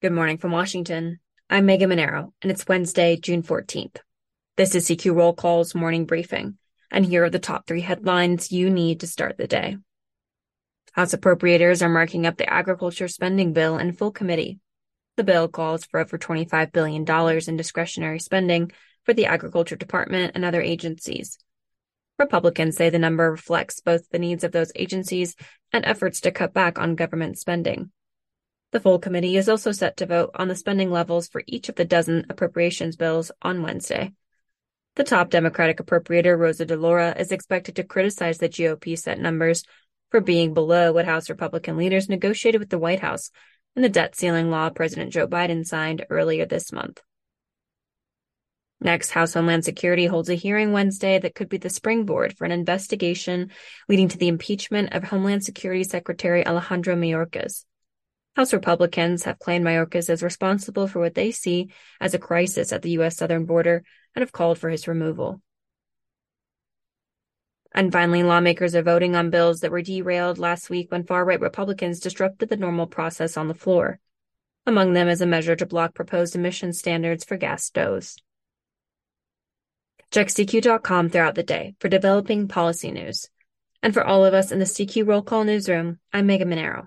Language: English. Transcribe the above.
Good morning from Washington. I'm Megan Mineiro, and it's Wednesday, June 14th. This is CQ Roll Call's morning briefing, and here are the top three headlines you need to start the day. House appropriators are marking up the agriculture spending bill in full committee. The bill calls for over $25 billion in discretionary spending for the Agriculture Department and other agencies. Republicans say the number reflects both the needs of those agencies and efforts to cut back on government spending. The full committee is also set to vote on the spending levels for each of the dozen appropriations bills on Wednesday. The top Democratic appropriator, Rosa DeLauro, is expected to criticize the GOP set numbers for being below what House Republican leaders negotiated with the White House in the debt ceiling law President Joe Biden signed earlier this month. Next, House Homeland Security holds a hearing Wednesday that could be the springboard for an investigation leading to the impeachment of Homeland Security Secretary Alejandro Mayorkas. House Republicans have claimed Mayorkas as responsible for what they see as a crisis at the U.S. southern border and have called for his removal. And finally, lawmakers are voting on bills that were derailed last week when far right Republicans disrupted the normal process on the floor. Among them is a measure to block proposed emission standards for gas stoves. Check CQ.com throughout the day for developing policy news. And for all of us in the CQ Roll Call newsroom, I'm Megan Mineiro.